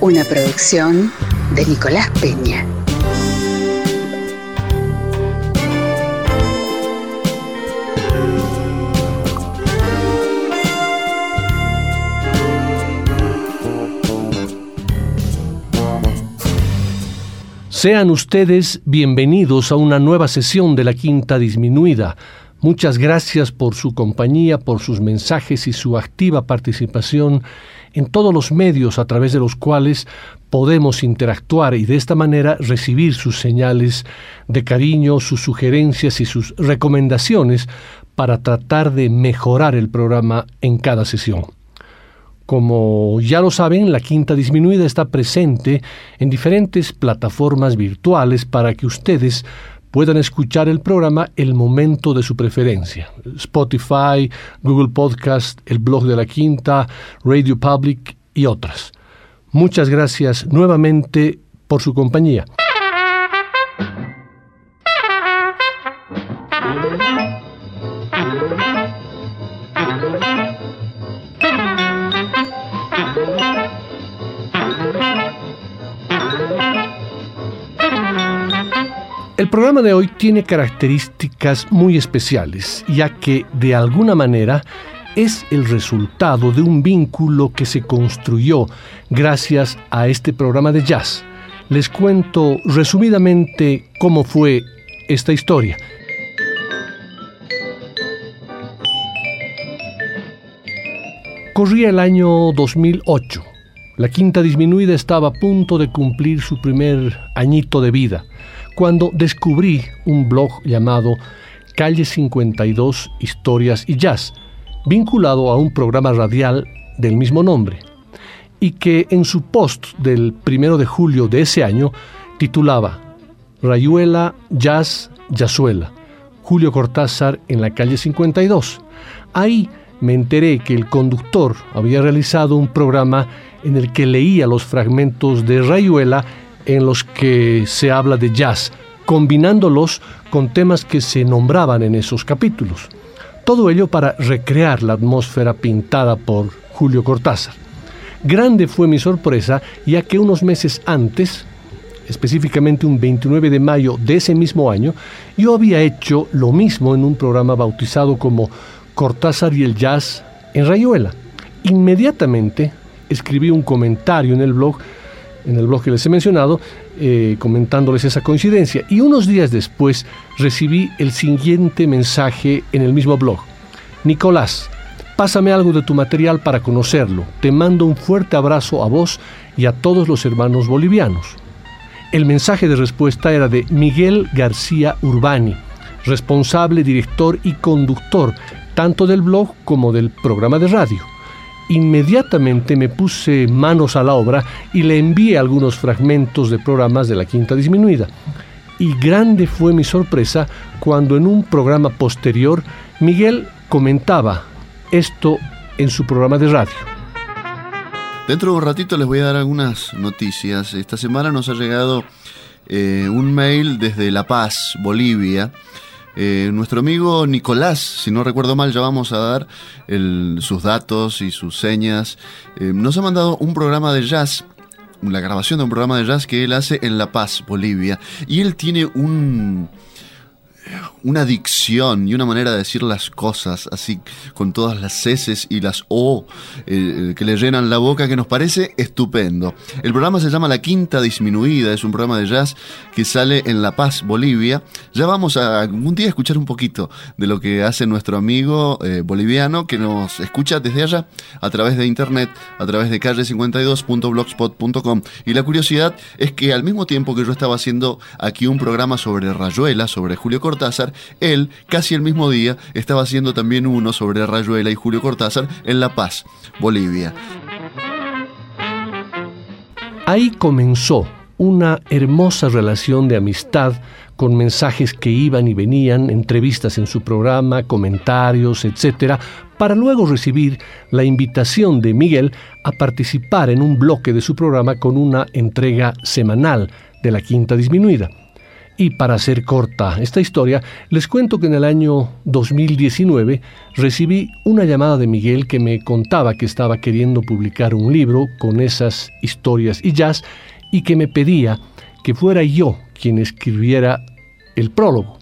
Una producción de Nicolás Peña. Sean ustedes bienvenidos a una nueva sesión de la Quinta Disminuida. Muchas gracias por su compañía, por sus mensajes y su activa participación en todos los medios a través de los cuales podemos interactuar y de esta manera recibir sus señales de cariño, sus sugerencias y sus recomendaciones para tratar de mejorar el programa en cada sesión. Como ya lo saben, la quinta disminuida está presente en diferentes plataformas virtuales para que ustedes puedan escuchar el programa el momento de su preferencia. Spotify, Google Podcast, el blog de la quinta, Radio Public y otras. Muchas gracias nuevamente por su compañía. Programa de hoy tiene características muy especiales, ya que de alguna manera es el resultado de un vínculo que se construyó gracias a este programa de jazz. Les cuento resumidamente cómo fue esta historia. Corría el año 2008. La quinta disminuida estaba a punto de cumplir su primer añito de vida cuando descubrí un blog llamado Calle 52 Historias y Jazz, vinculado a un programa radial del mismo nombre, y que en su post del primero de julio de ese año titulaba Rayuela, Jazz, Yazuela, Julio Cortázar en la calle 52. Ahí me enteré que el conductor había realizado un programa en el que leía los fragmentos de Rayuela en los que se habla de jazz, combinándolos con temas que se nombraban en esos capítulos. Todo ello para recrear la atmósfera pintada por Julio Cortázar. Grande fue mi sorpresa, ya que unos meses antes, específicamente un 29 de mayo de ese mismo año, yo había hecho lo mismo en un programa bautizado como Cortázar y el Jazz en Rayuela. Inmediatamente escribí un comentario en el blog en el blog que les he mencionado, eh, comentándoles esa coincidencia. Y unos días después recibí el siguiente mensaje en el mismo blog. Nicolás, pásame algo de tu material para conocerlo. Te mando un fuerte abrazo a vos y a todos los hermanos bolivianos. El mensaje de respuesta era de Miguel García Urbani, responsable, director y conductor tanto del blog como del programa de radio. Inmediatamente me puse manos a la obra y le envié algunos fragmentos de programas de la Quinta Disminuida. Y grande fue mi sorpresa cuando en un programa posterior Miguel comentaba esto en su programa de radio. Dentro de un ratito les voy a dar algunas noticias. Esta semana nos ha llegado eh, un mail desde La Paz, Bolivia, eh, nuestro amigo Nicolás, si no recuerdo mal, ya vamos a dar sus datos y sus señas. Eh, nos ha mandado un programa de jazz la grabación de un programa de jazz que él hace en La Paz, Bolivia. Y él tiene un, una dicción y una manera de decir las cosas, así con todas las S y las O eh, que le llenan la boca, que nos parece estupendo. El programa se llama La Quinta Disminuida, es un programa de jazz que sale en La Paz, Bolivia. Ya vamos a algún día escuchar un poquito de lo que hace nuestro amigo eh, boliviano que nos escucha desde allá a través de internet, a través de calle52.blogspot.com. Y la curiosidad es que al mismo tiempo que yo estaba haciendo aquí un programa sobre Rayuela, sobre Julio Cortés, Él, casi el mismo día, estaba haciendo también uno sobre Rayuela y Julio Cortázar en La Paz, Bolivia. Ahí comenzó una hermosa relación de amistad con mensajes que iban y venían, entrevistas en su programa, comentarios, etc., para luego recibir la invitación de Miguel a participar en un bloque de su programa con una entrega semanal de la quinta disminuida. Y para hacer corta esta historia, les cuento que en el año 2019 recibí una llamada de Miguel que me contaba que estaba queriendo publicar un libro con esas historias y jazz y que me pedía que fuera yo quien escribiera el prólogo.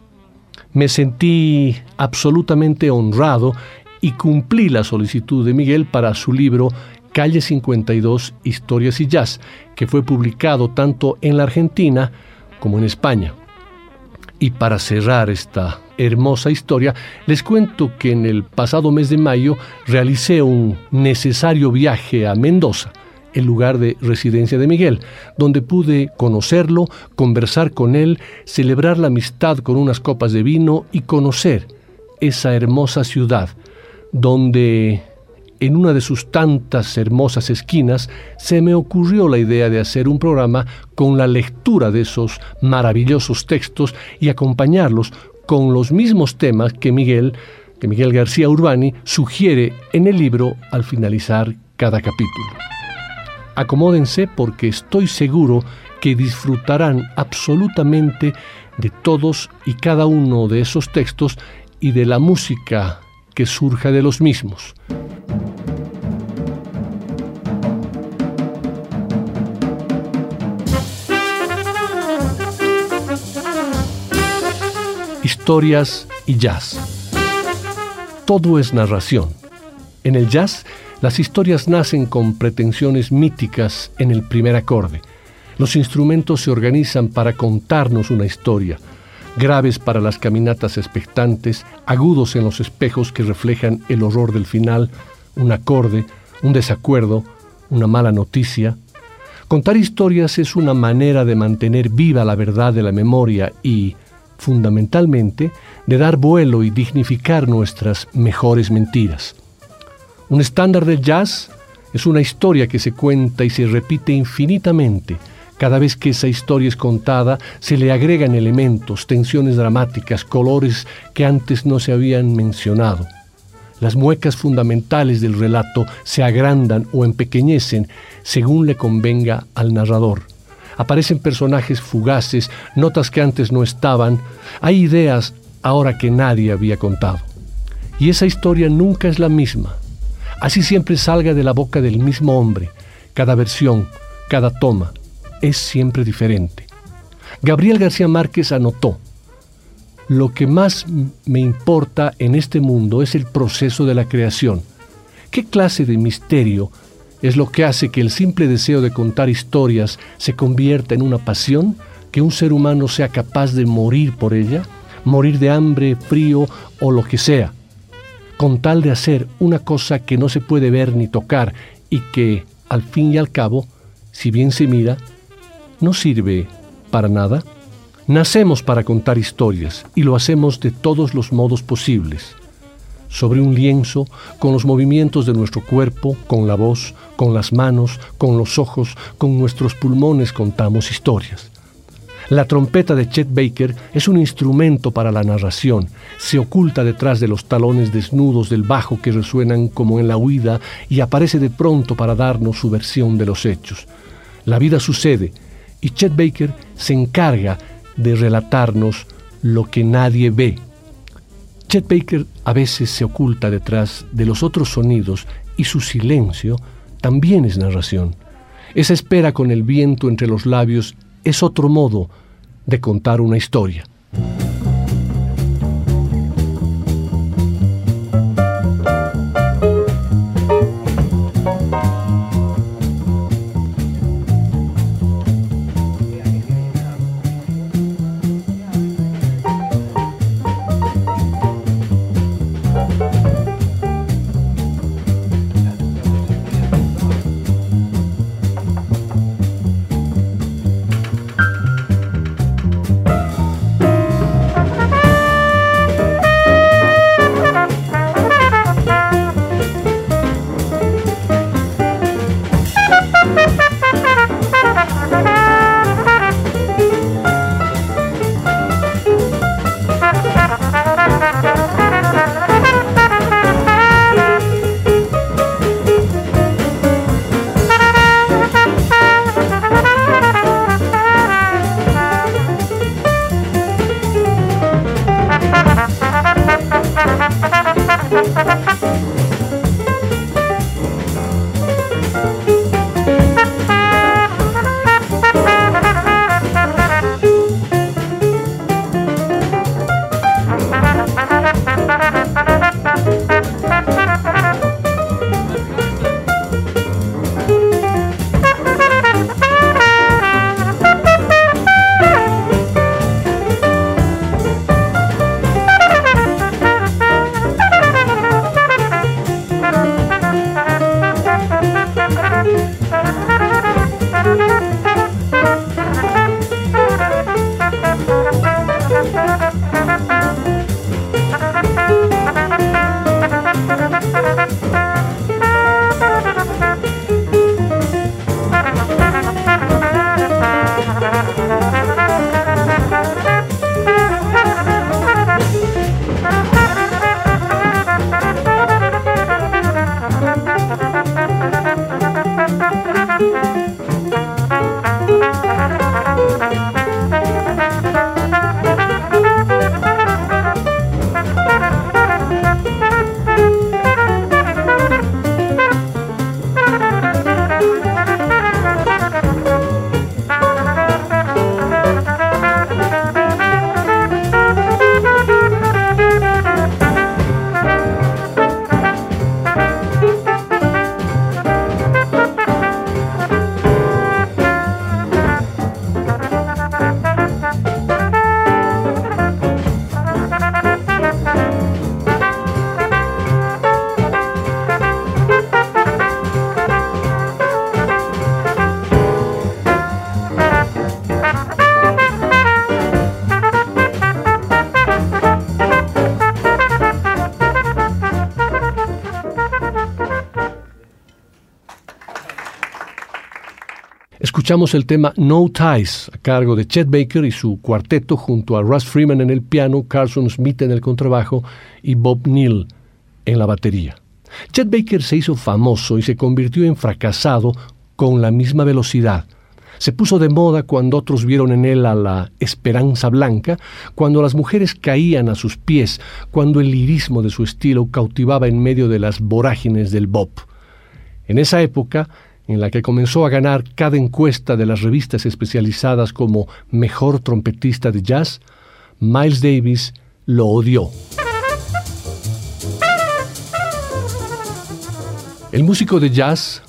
Me sentí absolutamente honrado y cumplí la solicitud de Miguel para su libro Calle 52, Historias y Jazz, que fue publicado tanto en la Argentina como en España. Y para cerrar esta hermosa historia, les cuento que en el pasado mes de mayo realicé un necesario viaje a Mendoza, el lugar de residencia de Miguel, donde pude conocerlo, conversar con él, celebrar la amistad con unas copas de vino y conocer esa hermosa ciudad, donde en una de sus tantas hermosas esquinas se me ocurrió la idea de hacer un programa con la lectura de esos maravillosos textos y acompañarlos con los mismos temas que Miguel, que Miguel García Urbani sugiere en el libro al finalizar cada capítulo. Acomódense porque estoy seguro que disfrutarán absolutamente de todos y cada uno de esos textos y de la música que surja de los mismos. Historias y jazz. Todo es narración. En el jazz, las historias nacen con pretensiones míticas en el primer acorde. Los instrumentos se organizan para contarnos una historia, graves para las caminatas expectantes, agudos en los espejos que reflejan el horror del final, un acorde, un desacuerdo, una mala noticia. Contar historias es una manera de mantener viva la verdad de la memoria y, fundamentalmente, de dar vuelo y dignificar nuestras mejores mentiras. Un estándar del jazz es una historia que se cuenta y se repite infinitamente, cada vez que esa historia es contada, se le agregan elementos, tensiones dramáticas, colores que antes no se habían mencionado. Las muecas fundamentales del relato se agrandan o empequeñecen según le convenga al narrador. Aparecen personajes fugaces, notas que antes no estaban, hay ideas ahora que nadie había contado. Y esa historia nunca es la misma. Así siempre salga de la boca del mismo hombre, cada versión, cada toma, es siempre diferente. Gabriel García Márquez anotó, lo que más me importa en este mundo es el proceso de la creación. ¿Qué clase de misterio es lo que hace que el simple deseo de contar historias se convierta en una pasión, que un ser humano sea capaz de morir por ella, morir de hambre, frío o lo que sea, con tal de hacer una cosa que no se puede ver ni tocar y que, al fin y al cabo, si bien se mira, no sirve para nada? Nacemos para contar historias y lo hacemos de todos los modos posibles. Sobre un lienzo, con los movimientos de nuestro cuerpo, con la voz, con las manos, con los ojos, con nuestros pulmones contamos historias. La trompeta de Chet Baker es un instrumento para la narración. Se oculta detrás de los talones desnudos del bajo que resuenan como en la huida y aparece de pronto para darnos su versión de los hechos. La vida sucede y Chet Baker se encarga de relatarnos lo que nadie ve. Chet Baker a veces se oculta detrás de los otros sonidos y su silencio también es narración. Esa espera con el viento entre los labios es otro modo de contar una historia. Escuchamos el tema No Ties a cargo de Chet Baker y su cuarteto junto a Russ Freeman en el piano, Carson Smith en el contrabajo y Bob Neal en la batería. Chet Baker se hizo famoso y se convirtió en fracasado con la misma velocidad. Se puso de moda cuando otros vieron en él a la esperanza blanca, cuando las mujeres caían a sus pies, cuando el lirismo de su estilo cautivaba en medio de las vorágines del bop. En esa época, en la que comenzó a ganar cada encuesta de las revistas especializadas como mejor trompetista de jazz, Miles Davis lo odió. El músico de jazz,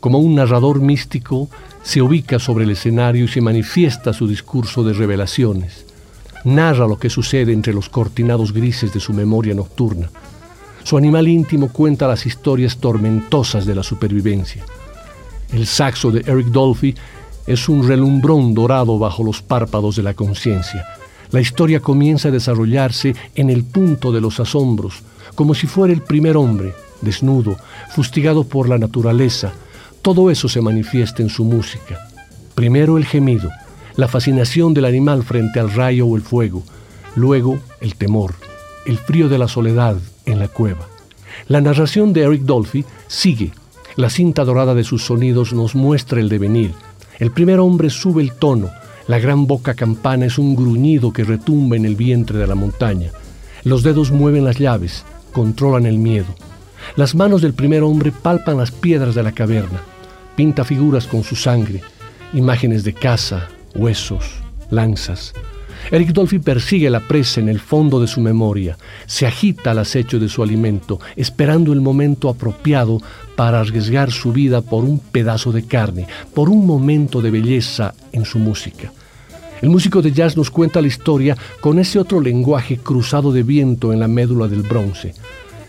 como un narrador místico, se ubica sobre el escenario y se manifiesta su discurso de revelaciones. Narra lo que sucede entre los cortinados grises de su memoria nocturna. Su animal íntimo cuenta las historias tormentosas de la supervivencia. El saxo de Eric Dolphy es un relumbrón dorado bajo los párpados de la conciencia. La historia comienza a desarrollarse en el punto de los asombros, como si fuera el primer hombre, desnudo, fustigado por la naturaleza. Todo eso se manifiesta en su música. Primero el gemido, la fascinación del animal frente al rayo o el fuego, luego el temor, el frío de la soledad en la cueva. La narración de Eric Dolphy sigue la cinta dorada de sus sonidos nos muestra el devenir. El primer hombre sube el tono, la gran boca campana es un gruñido que retumba en el vientre de la montaña. Los dedos mueven las llaves, controlan el miedo. Las manos del primer hombre palpan las piedras de la caverna, pinta figuras con su sangre, imágenes de caza, huesos, lanzas. Eric Dolphy persigue la presa en el fondo de su memoria, se agita al acecho de su alimento, esperando el momento apropiado para arriesgar su vida por un pedazo de carne, por un momento de belleza en su música. El músico de jazz nos cuenta la historia con ese otro lenguaje cruzado de viento en la médula del bronce.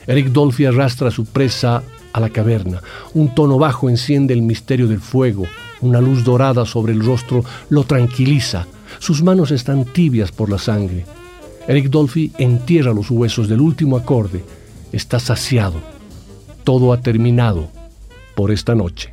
Eric Dolphy arrastra a su presa a la caverna. Un tono bajo enciende el misterio del fuego. Una luz dorada sobre el rostro lo tranquiliza. Sus manos están tibias por la sangre. Eric Dolphy entierra los huesos del último acorde. Está saciado. Todo ha terminado por esta noche.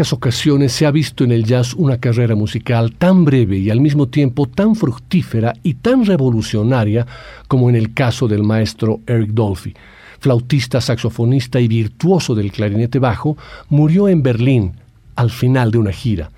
Pocas ocasiones se ha visto en el jazz una carrera musical tan breve y al mismo tiempo tan fructífera y tan revolucionaria como en el caso del maestro Eric Dolphy. Flautista, saxofonista y virtuoso del clarinete bajo, murió en Berlín al final de una gira,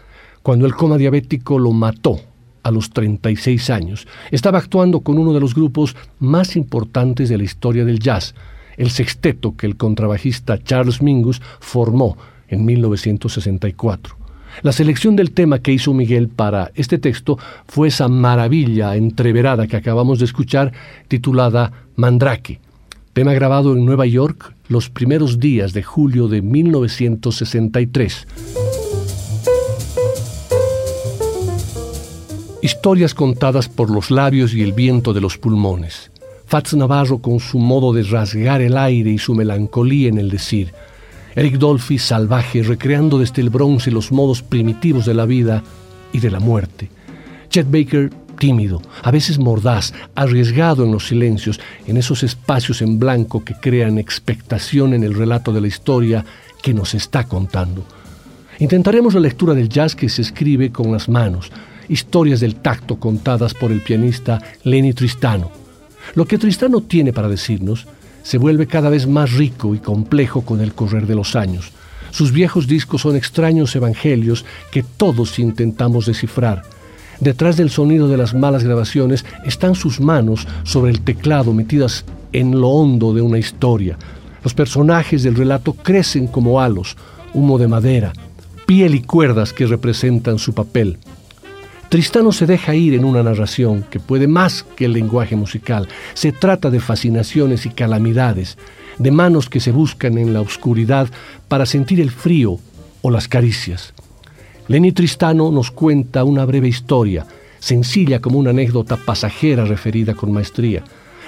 cuando el coma diabético lo mató a los 36 años. Estaba actuando con uno de los grupos más importantes de la historia del jazz, el sexteto que el contrabajista Charles Mingus formó en 1964. La selección del tema que hizo Miguel para este texto fue esa maravilla entreverada que acabamos de escuchar titulada Mandrake, tema grabado en Nueva York los primeros días de julio de 1963. Historias contadas por los labios y el viento de los pulmones. Fats Navarro con su modo de rasgar el aire y su melancolía en el decir. Eric Dolphy salvaje, recreando desde el bronce los modos primitivos de la vida y de la muerte. Chet Baker tímido, a veces mordaz, arriesgado en los silencios, en esos espacios en blanco que crean expectación en el relato de la historia que nos está contando. Intentaremos la lectura del jazz que se escribe con las manos, historias del tacto contadas por el pianista Lenny Tristano. Lo que Tristano tiene para decirnos se vuelve cada vez más rico y complejo con el correr de los años. Sus viejos discos son extraños evangelios que todos intentamos descifrar. Detrás del sonido de las malas grabaciones están sus manos sobre el teclado metidas en lo hondo de una historia. Los personajes del relato crecen como halos, humo de madera, piel y cuerdas que representan su papel. Tristano se deja ir en una narración que puede más que el lenguaje musical. Se trata de fascinaciones y calamidades, de manos que se buscan en la oscuridad para sentir el frío o las caricias. Lenny Tristano nos cuenta una breve historia, sencilla como una anécdota pasajera referida con maestría.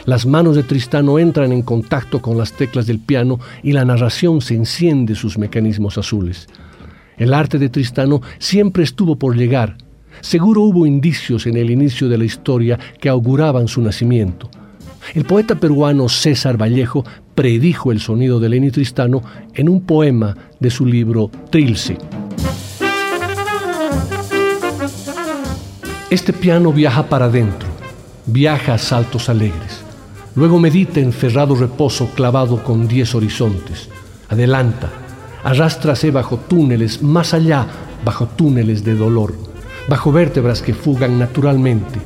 Las manos de Tristano entran en contacto con las teclas del piano y la narración se enciende sus mecanismos azules. El arte de Tristano siempre estuvo por llegar, Seguro hubo indicios en el inicio de la historia que auguraban su nacimiento. El poeta peruano César Vallejo predijo el sonido de Lenny Tristano en un poema de su libro Trilce. Este piano viaja para adentro, viaja a saltos alegres. Luego medita en cerrado reposo clavado con diez horizontes. Adelanta, arrástrase bajo túneles, más allá, bajo túneles de dolor bajo vértebras que fugan naturalmente.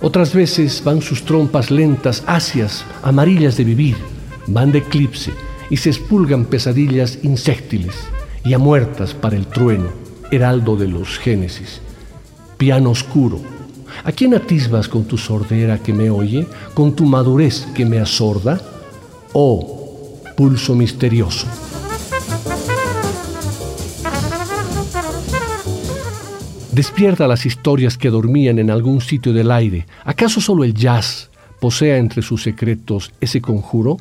Otras veces van sus trompas lentas, ácidas, amarillas de vivir, van de eclipse y se expulgan pesadillas insectiles, ya muertas para el trueno, heraldo de los génesis. Piano oscuro, ¿a quién atisbas con tu sordera que me oye, con tu madurez que me asorda? Oh, pulso misterioso. Despierta las historias que dormían en algún sitio del aire. ¿Acaso solo el jazz posea entre sus secretos ese conjuro?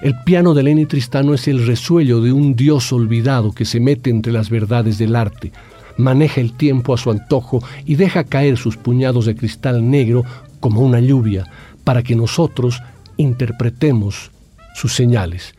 El piano de Lenny Tristano es el resuello de un dios olvidado que se mete entre las verdades del arte, maneja el tiempo a su antojo y deja caer sus puñados de cristal negro como una lluvia para que nosotros interpretemos sus señales.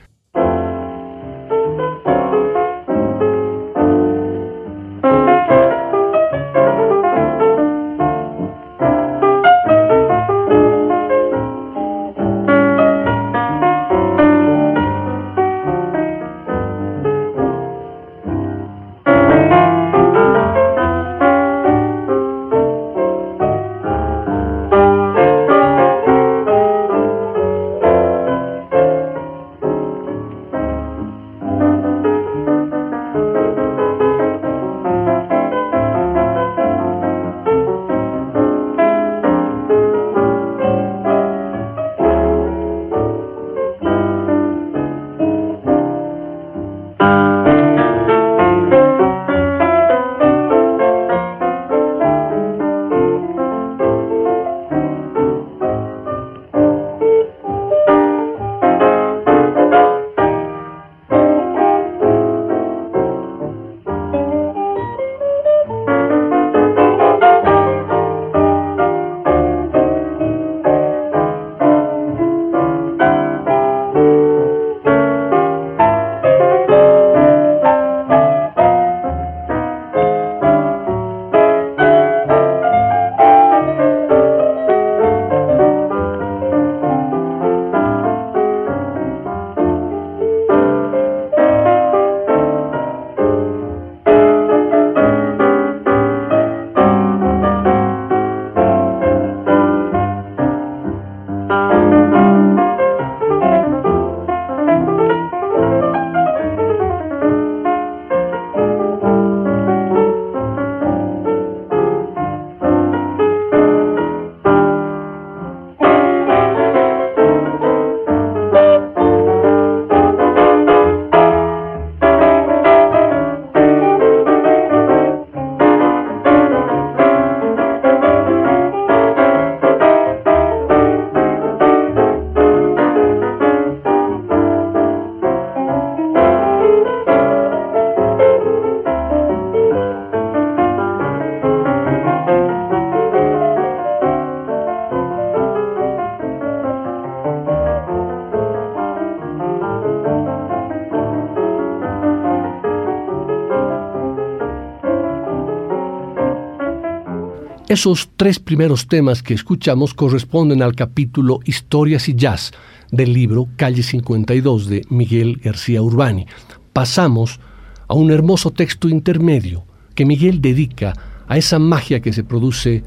Esos tres primeros temas que escuchamos corresponden al capítulo Historias y Jazz del libro Calle 52 de Miguel García Urbani. Pasamos a un hermoso texto intermedio que Miguel dedica a esa magia que se produce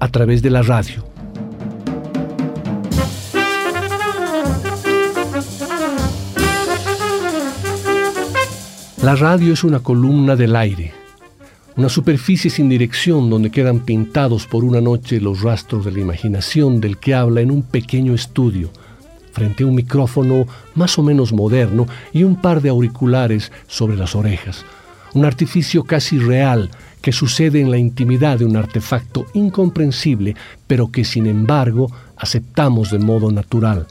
a través de la radio. La radio es una columna del aire, una superficie sin dirección donde quedan pintados por una noche los rastros de la imaginación del que habla en un pequeño estudio, frente a un micrófono más o menos moderno y un par de auriculares sobre las orejas. Un artificio casi real que sucede en la intimidad de un artefacto incomprensible, pero que sin embargo aceptamos de modo natural.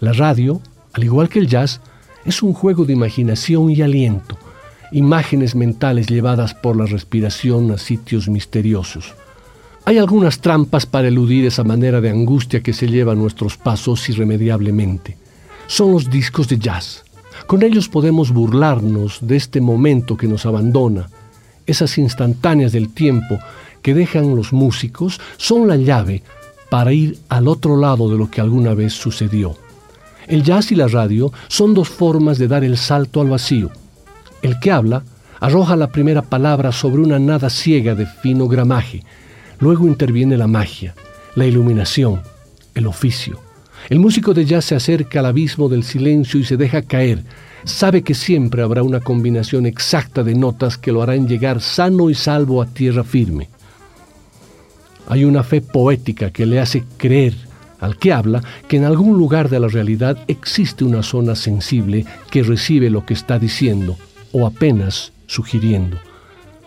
La radio, al igual que el jazz, es un juego de imaginación y aliento, imágenes mentales llevadas por la respiración a sitios misteriosos. Hay algunas trampas para eludir esa manera de angustia que se lleva a nuestros pasos irremediablemente. Son los discos de jazz. Con ellos podemos burlarnos de este momento que nos abandona. Esas instantáneas del tiempo que dejan los músicos son la llave para ir al otro lado de lo que alguna vez sucedió. El jazz y la radio son dos formas de dar el salto al vacío. El que habla arroja la primera palabra sobre una nada ciega de fino gramaje. Luego interviene la magia, la iluminación, el oficio. El músico de jazz se acerca al abismo del silencio y se deja caer. Sabe que siempre habrá una combinación exacta de notas que lo harán llegar sano y salvo a tierra firme. Hay una fe poética que le hace creer al que habla que en algún lugar de la realidad existe una zona sensible que recibe lo que está diciendo o apenas sugiriendo.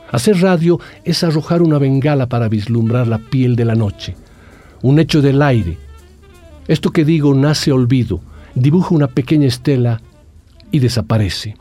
Hacer radio es arrojar una bengala para vislumbrar la piel de la noche, un hecho del aire. Esto que digo nace olvido, dibuja una pequeña estela y desaparece.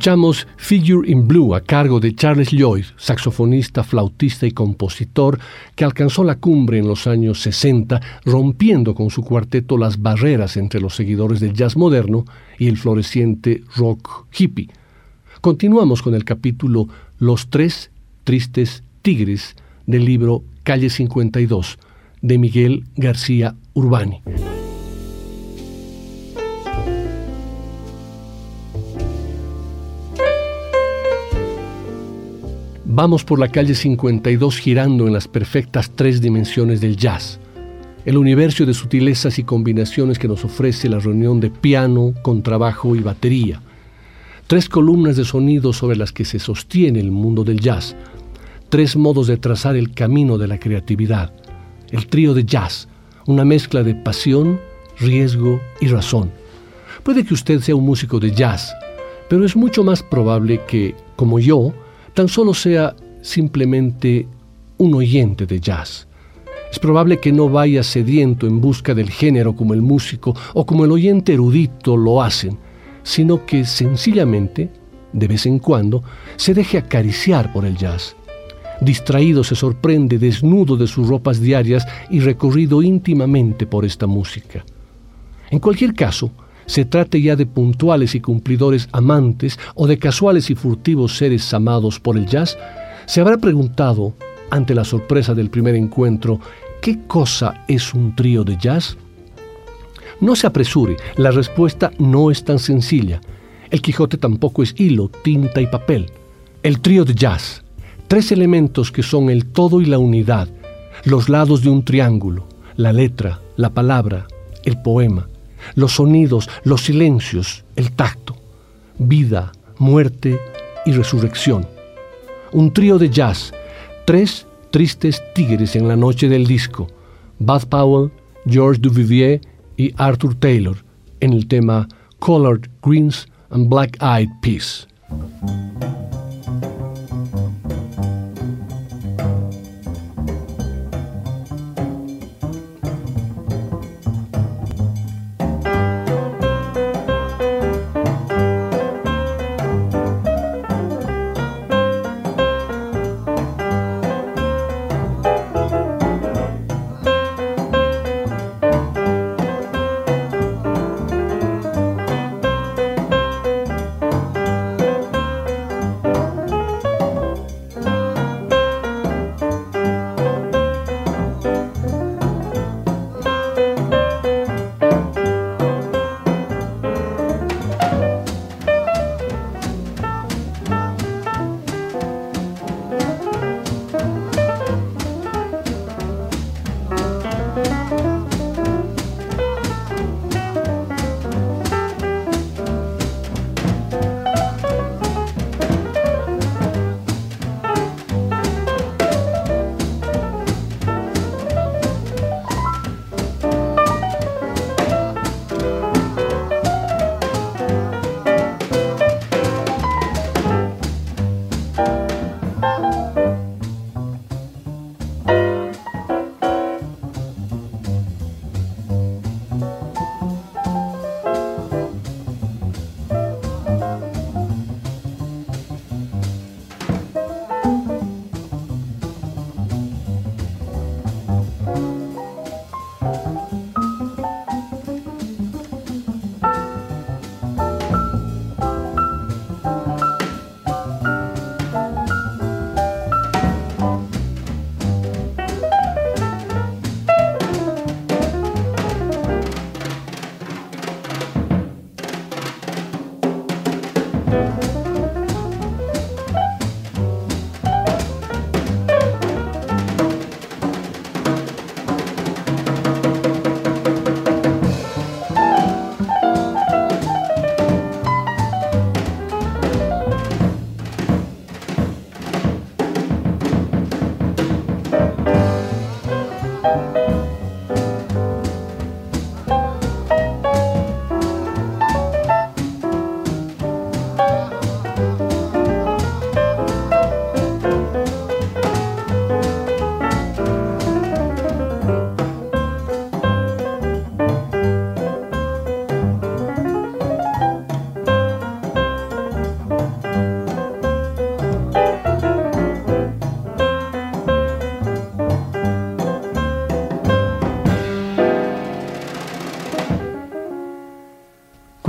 Escuchamos Figure in Blue a cargo de Charles Lloyd, saxofonista, flautista y compositor que alcanzó la cumbre en los años 60, rompiendo con su cuarteto las barreras entre los seguidores del jazz moderno y el floreciente rock hippie. Continuamos con el capítulo Los tres tristes tigres del libro Calle 52 de Miguel García Urbani. Vamos por la calle 52 girando en las perfectas tres dimensiones del jazz, el universo de sutilezas y combinaciones que nos ofrece la reunión de piano, contrabajo y batería. Tres columnas de sonido sobre las que se sostiene el mundo del jazz. Tres modos de trazar el camino de la creatividad. El trío de jazz, una mezcla de pasión, riesgo y razón. Puede que usted sea un músico de jazz, pero es mucho más probable que, como yo, tan solo sea simplemente un oyente de jazz. Es probable que no vaya sediento en busca del género como el músico o como el oyente erudito lo hacen, sino que sencillamente, de vez en cuando, se deje acariciar por el jazz. Distraído se sorprende desnudo de sus ropas diarias y recorrido íntimamente por esta música. En cualquier caso, se trate ya de puntuales y cumplidores amantes o de casuales y furtivos seres amados por el jazz, se habrá preguntado, ante la sorpresa del primer encuentro, ¿qué cosa es un trío de jazz? No se apresure, la respuesta no es tan sencilla. El Quijote tampoco es hilo, tinta y papel. El trío de jazz, tres elementos que son el todo y la unidad, los lados de un triángulo, la letra, la palabra, el poema, los sonidos, los silencios, el tacto, vida, muerte y resurrección. Un trío de jazz, tres tristes tigres en la noche del disco, Bud Powell, George Duvivier y Arthur Taylor, en el tema Colored Greens and Black Eyed Peas.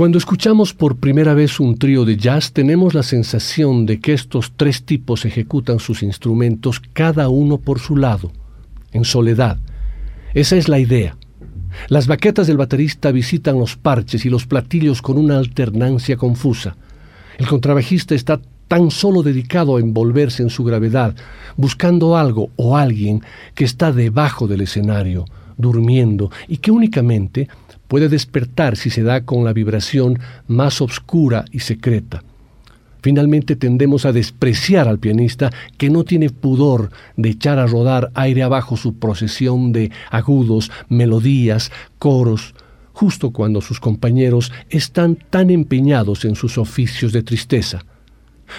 Cuando escuchamos por primera vez un trío de jazz, tenemos la sensación de que estos tres tipos ejecutan sus instrumentos cada uno por su lado, en soledad. Esa es la idea. Las baquetas del baterista visitan los parches y los platillos con una alternancia confusa. El contrabajista está tan solo dedicado a envolverse en su gravedad, buscando algo o alguien que está debajo del escenario, durmiendo, y que únicamente puede despertar si se da con la vibración más oscura y secreta. Finalmente tendemos a despreciar al pianista que no tiene pudor de echar a rodar aire abajo su procesión de agudos, melodías, coros, justo cuando sus compañeros están tan empeñados en sus oficios de tristeza.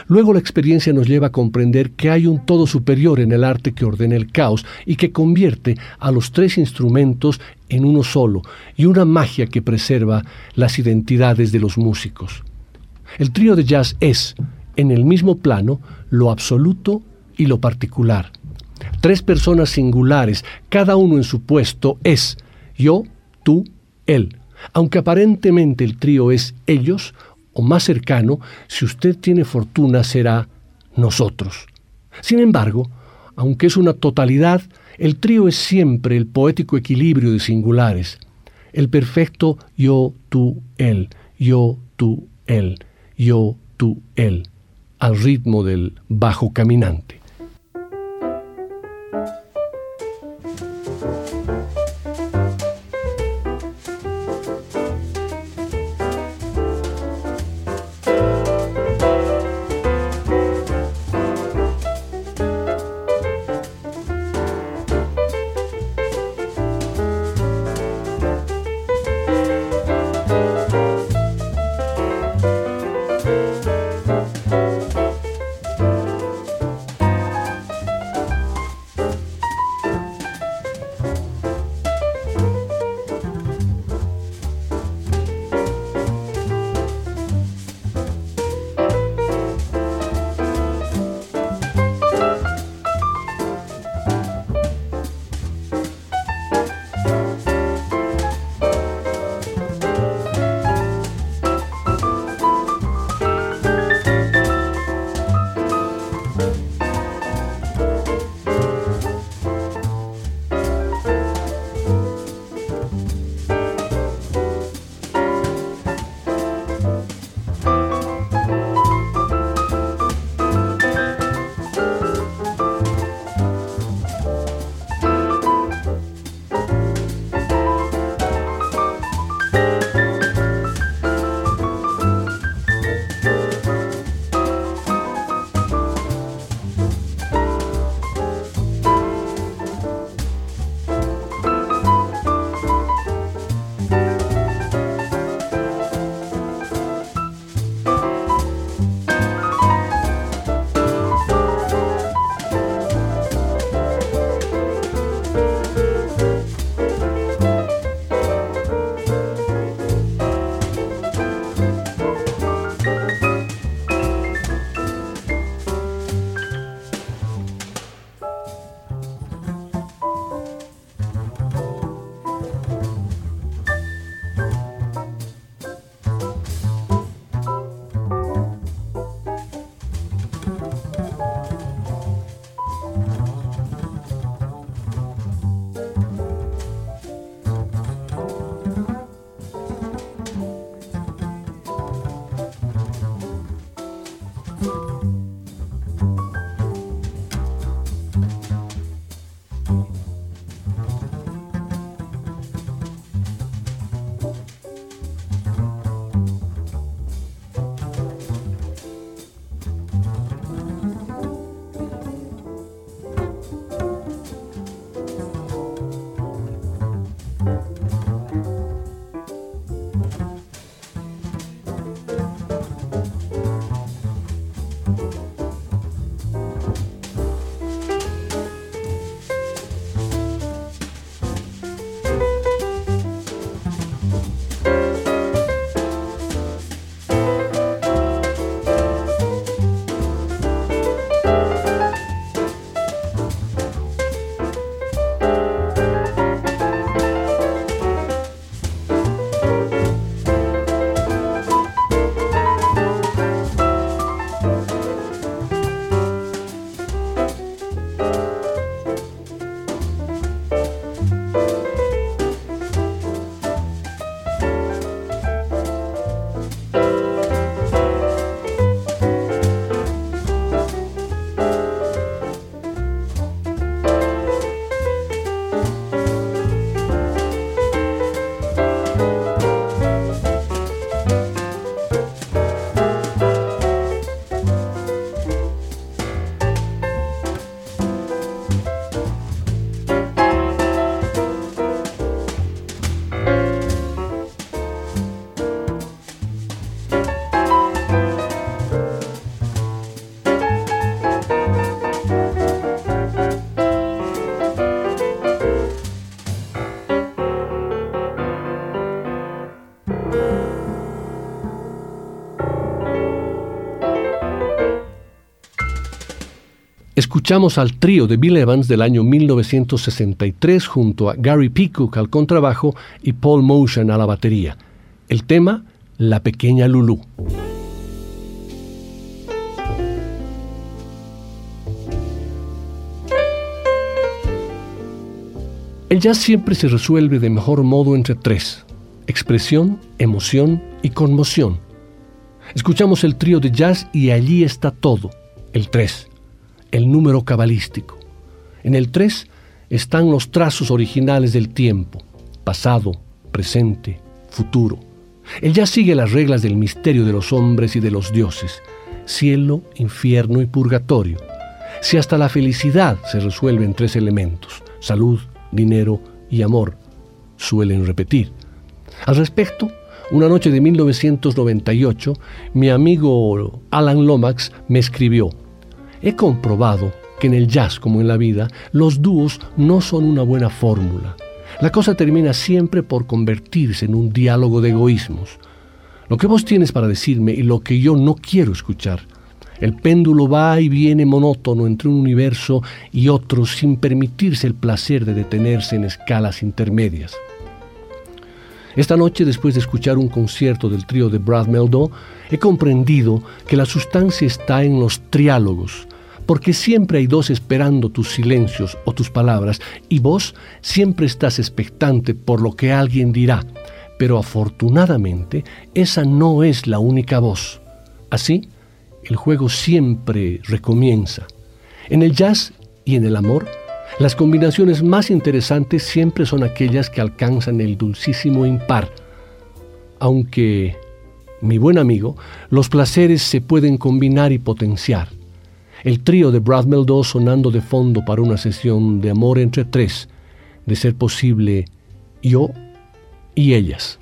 Luego la experiencia nos lleva a comprender que hay un todo superior en el arte que ordena el caos y que convierte a los tres instrumentos en uno solo, y una magia que preserva las identidades de los músicos. El trío de jazz es, en el mismo plano, lo absoluto y lo particular. Tres personas singulares, cada uno en su puesto, es yo, tú, él. Aunque aparentemente el trío es ellos, o más cercano, si usted tiene fortuna, será nosotros. Sin embargo, aunque es una totalidad, el trío es siempre el poético equilibrio de singulares, el perfecto yo, tú, él, yo, tú, él, yo, tú, él, al ritmo del bajo caminante. Escuchamos al trío de Bill Evans del año 1963 junto a Gary Peacock al contrabajo y Paul Motion a la batería. El tema, La pequeña Lulu. El jazz siempre se resuelve de mejor modo entre tres, expresión, emoción y conmoción. Escuchamos el trío de jazz y allí está todo, el tres el número cabalístico. En el 3 están los trazos originales del tiempo, pasado, presente, futuro. Él ya sigue las reglas del misterio de los hombres y de los dioses, cielo, infierno y purgatorio. Si hasta la felicidad se resuelve en tres elementos, salud, dinero y amor, suelen repetir. Al respecto, una noche de 1998, mi amigo Alan Lomax me escribió, He comprobado que en el jazz, como en la vida, los dúos no son una buena fórmula. La cosa termina siempre por convertirse en un diálogo de egoísmos. Lo que vos tienes para decirme y lo que yo no quiero escuchar. El péndulo va y viene monótono entre un universo y otro sin permitirse el placer de detenerse en escalas intermedias. Esta noche, después de escuchar un concierto del trío de Brad Meldau, he comprendido que la sustancia está en los triálogos, porque siempre hay dos esperando tus silencios o tus palabras, y vos siempre estás expectante por lo que alguien dirá, pero afortunadamente esa no es la única voz. Así, el juego siempre recomienza. En el jazz y en el amor, las combinaciones más interesantes siempre son aquellas que alcanzan el dulcísimo impar, aunque, mi buen amigo, los placeres se pueden combinar y potenciar el trío de Brad Meldau sonando de fondo para una sesión de amor entre tres, de ser posible yo y ellas.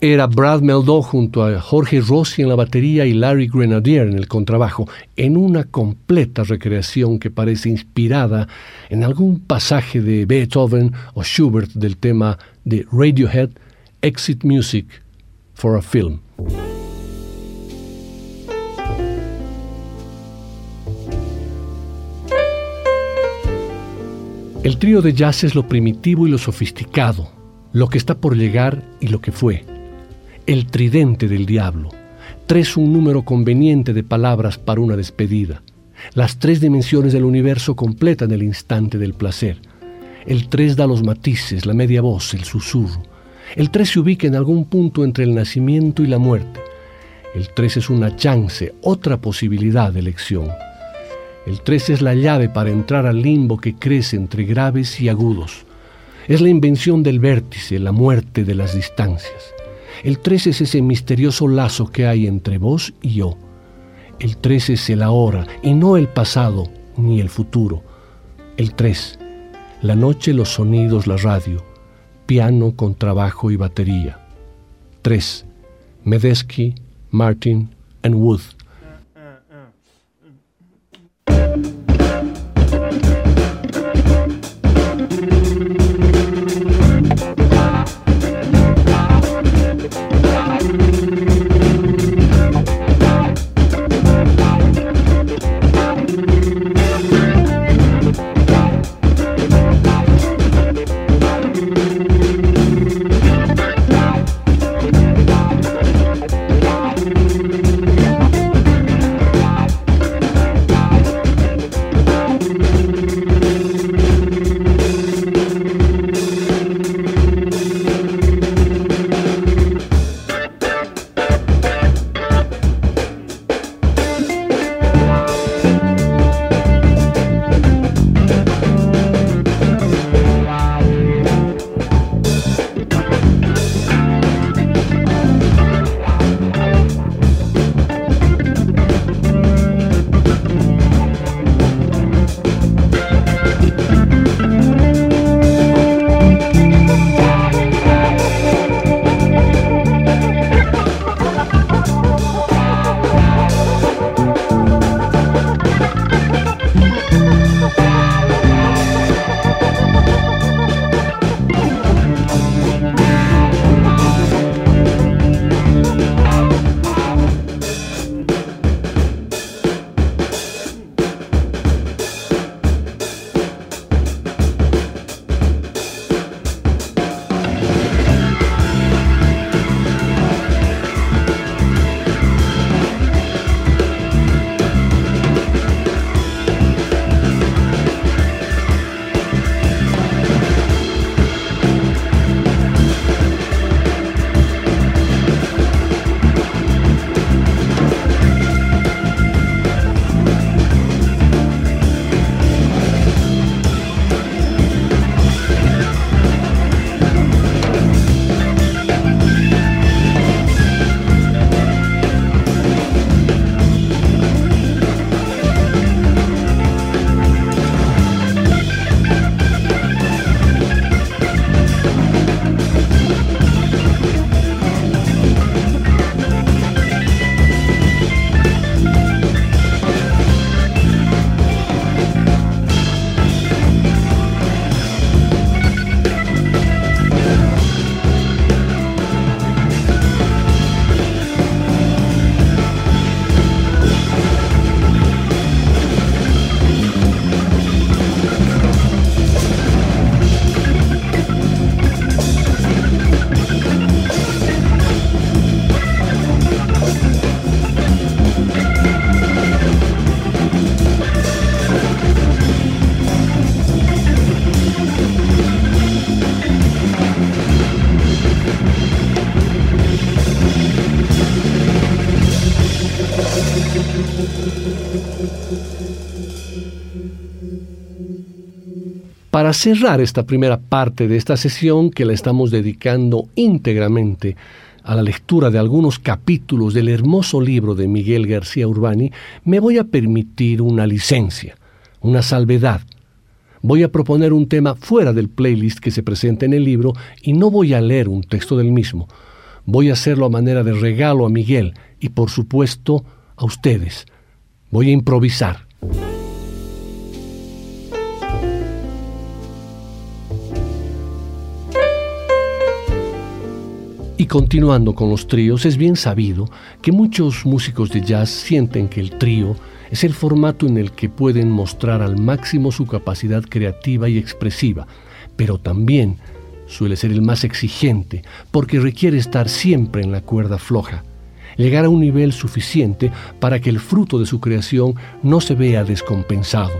Era Brad Meldó junto a Jorge Rossi en la batería y Larry Grenadier en el contrabajo, en una completa recreación que parece inspirada en algún pasaje de Beethoven o Schubert del tema de Radiohead, Exit Music for a Film. El trío de jazz es lo primitivo y lo sofisticado, lo que está por llegar y lo que fue el tridente del diablo. Tres un número conveniente de palabras para una despedida. Las tres dimensiones del universo completan el instante del placer. El tres da los matices, la media voz, el susurro. El tres se ubica en algún punto entre el nacimiento y la muerte. El tres es una chance, otra posibilidad de elección. El tres es la llave para entrar al limbo que crece entre graves y agudos. Es la invención del vértice, la muerte de las distancias. El 3 es ese misterioso lazo que hay entre vos y yo. El 3 es el ahora y no el pasado ni el futuro. El 3, la noche, los sonidos, la radio, piano con trabajo y batería. 3, Medesky, Martin and Wood. Para cerrar esta primera parte de esta sesión que la estamos dedicando íntegramente a la lectura de algunos capítulos del hermoso libro de Miguel García Urbani, me voy a permitir una licencia, una salvedad. Voy a proponer un tema fuera del playlist que se presenta en el libro y no voy a leer un texto del mismo. Voy a hacerlo a manera de regalo a Miguel y por supuesto a ustedes. Voy a improvisar. Y continuando con los tríos, es bien sabido que muchos músicos de jazz sienten que el trío es el formato en el que pueden mostrar al máximo su capacidad creativa y expresiva, pero también suele ser el más exigente porque requiere estar siempre en la cuerda floja, llegar a un nivel suficiente para que el fruto de su creación no se vea descompensado,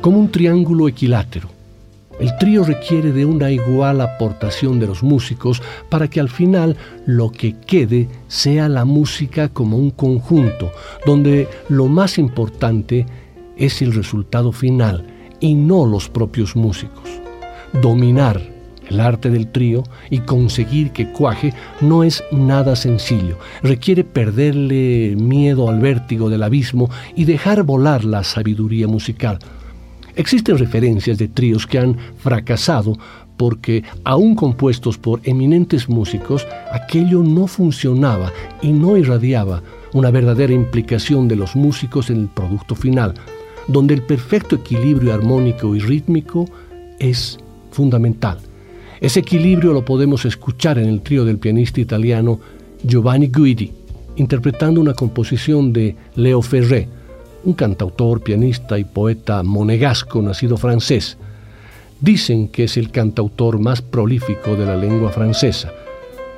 como un triángulo equilátero el trío requiere de una igual aportación de los músicos para que al final lo que quede sea la música como un conjunto, donde lo más importante es el resultado final y no los propios músicos. Dominar el arte del trío y conseguir que cuaje no es nada sencillo. Requiere perderle miedo al vértigo del abismo y dejar volar la sabiduría musical Existen referencias de tríos que han fracasado porque, aún compuestos por eminentes músicos, aquello no funcionaba y no irradiaba una verdadera implicación de los músicos en el producto final, donde el perfecto equilibrio armónico y rítmico es fundamental. Ese equilibrio lo podemos escuchar en el trío del pianista italiano Giovanni Guidi, interpretando una composición de Leo Ferré, un cantautor, pianista y poeta monegasco nacido francés. Dicen que es el cantautor más prolífico de la lengua francesa.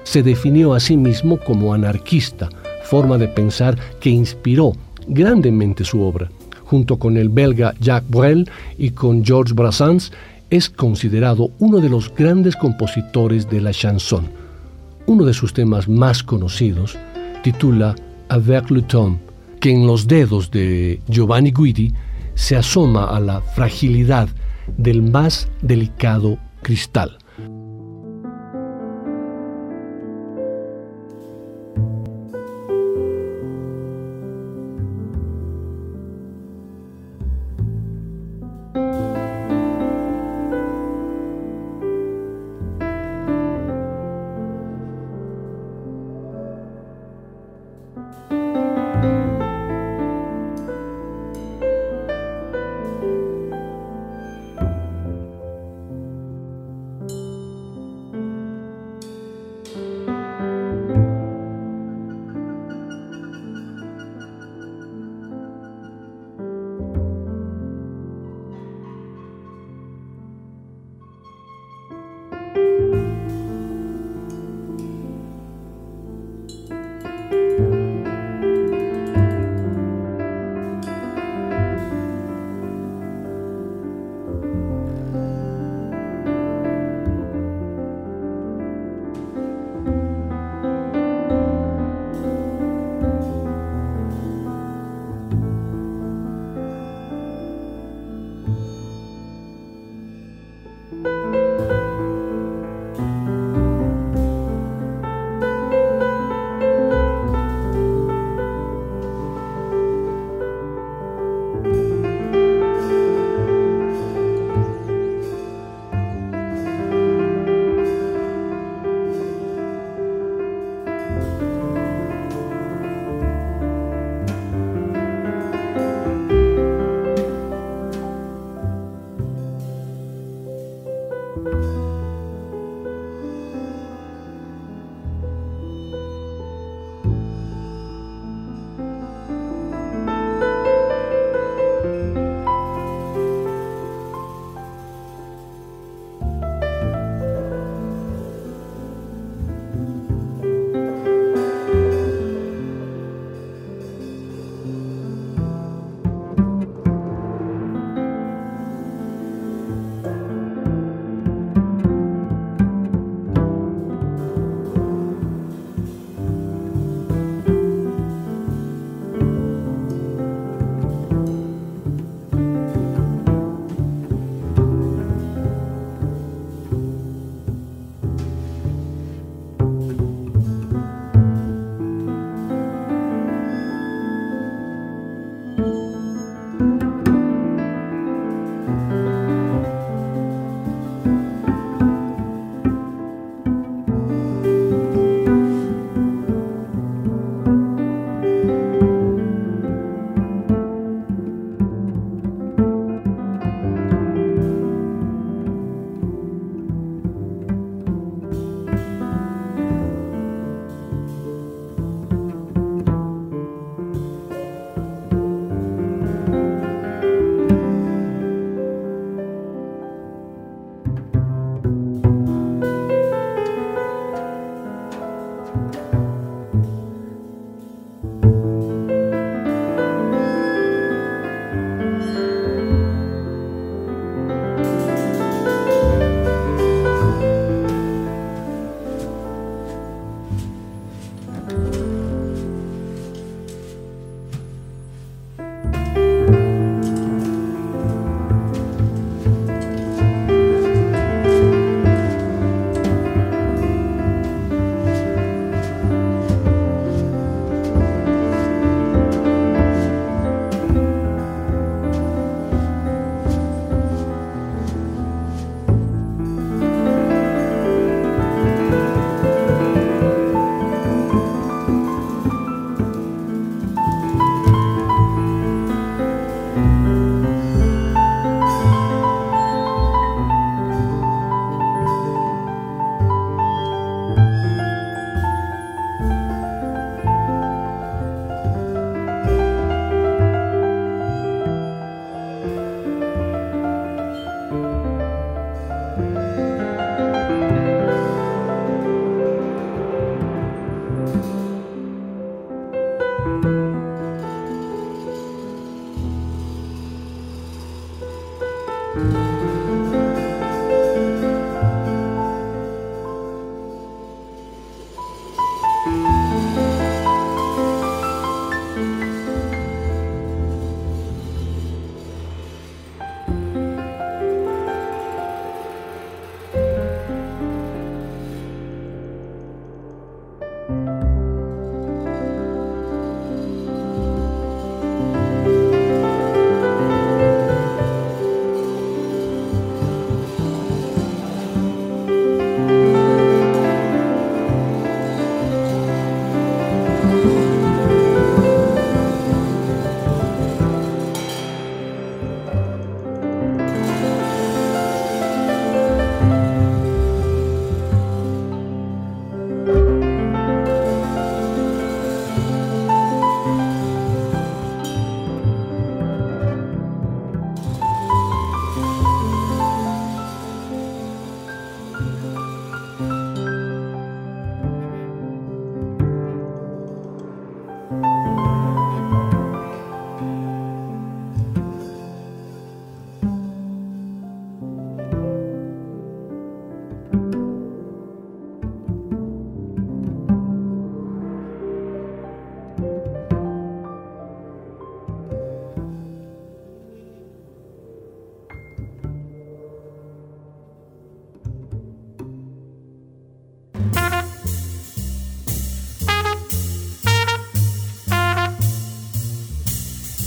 Se definió a sí mismo como anarquista, forma de pensar que inspiró grandemente su obra. Junto con el belga Jacques Brel y con Georges Brassens, es considerado uno de los grandes compositores de la chanson. Uno de sus temas más conocidos titula Avec le temps, que en los dedos de Giovanni Guidi se asoma a la fragilidad del más delicado cristal.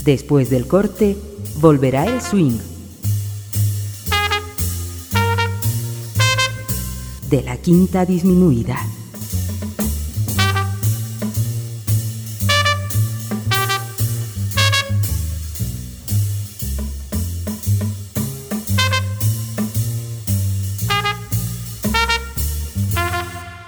Después del corte, volverá el swing. De la quinta disminuida.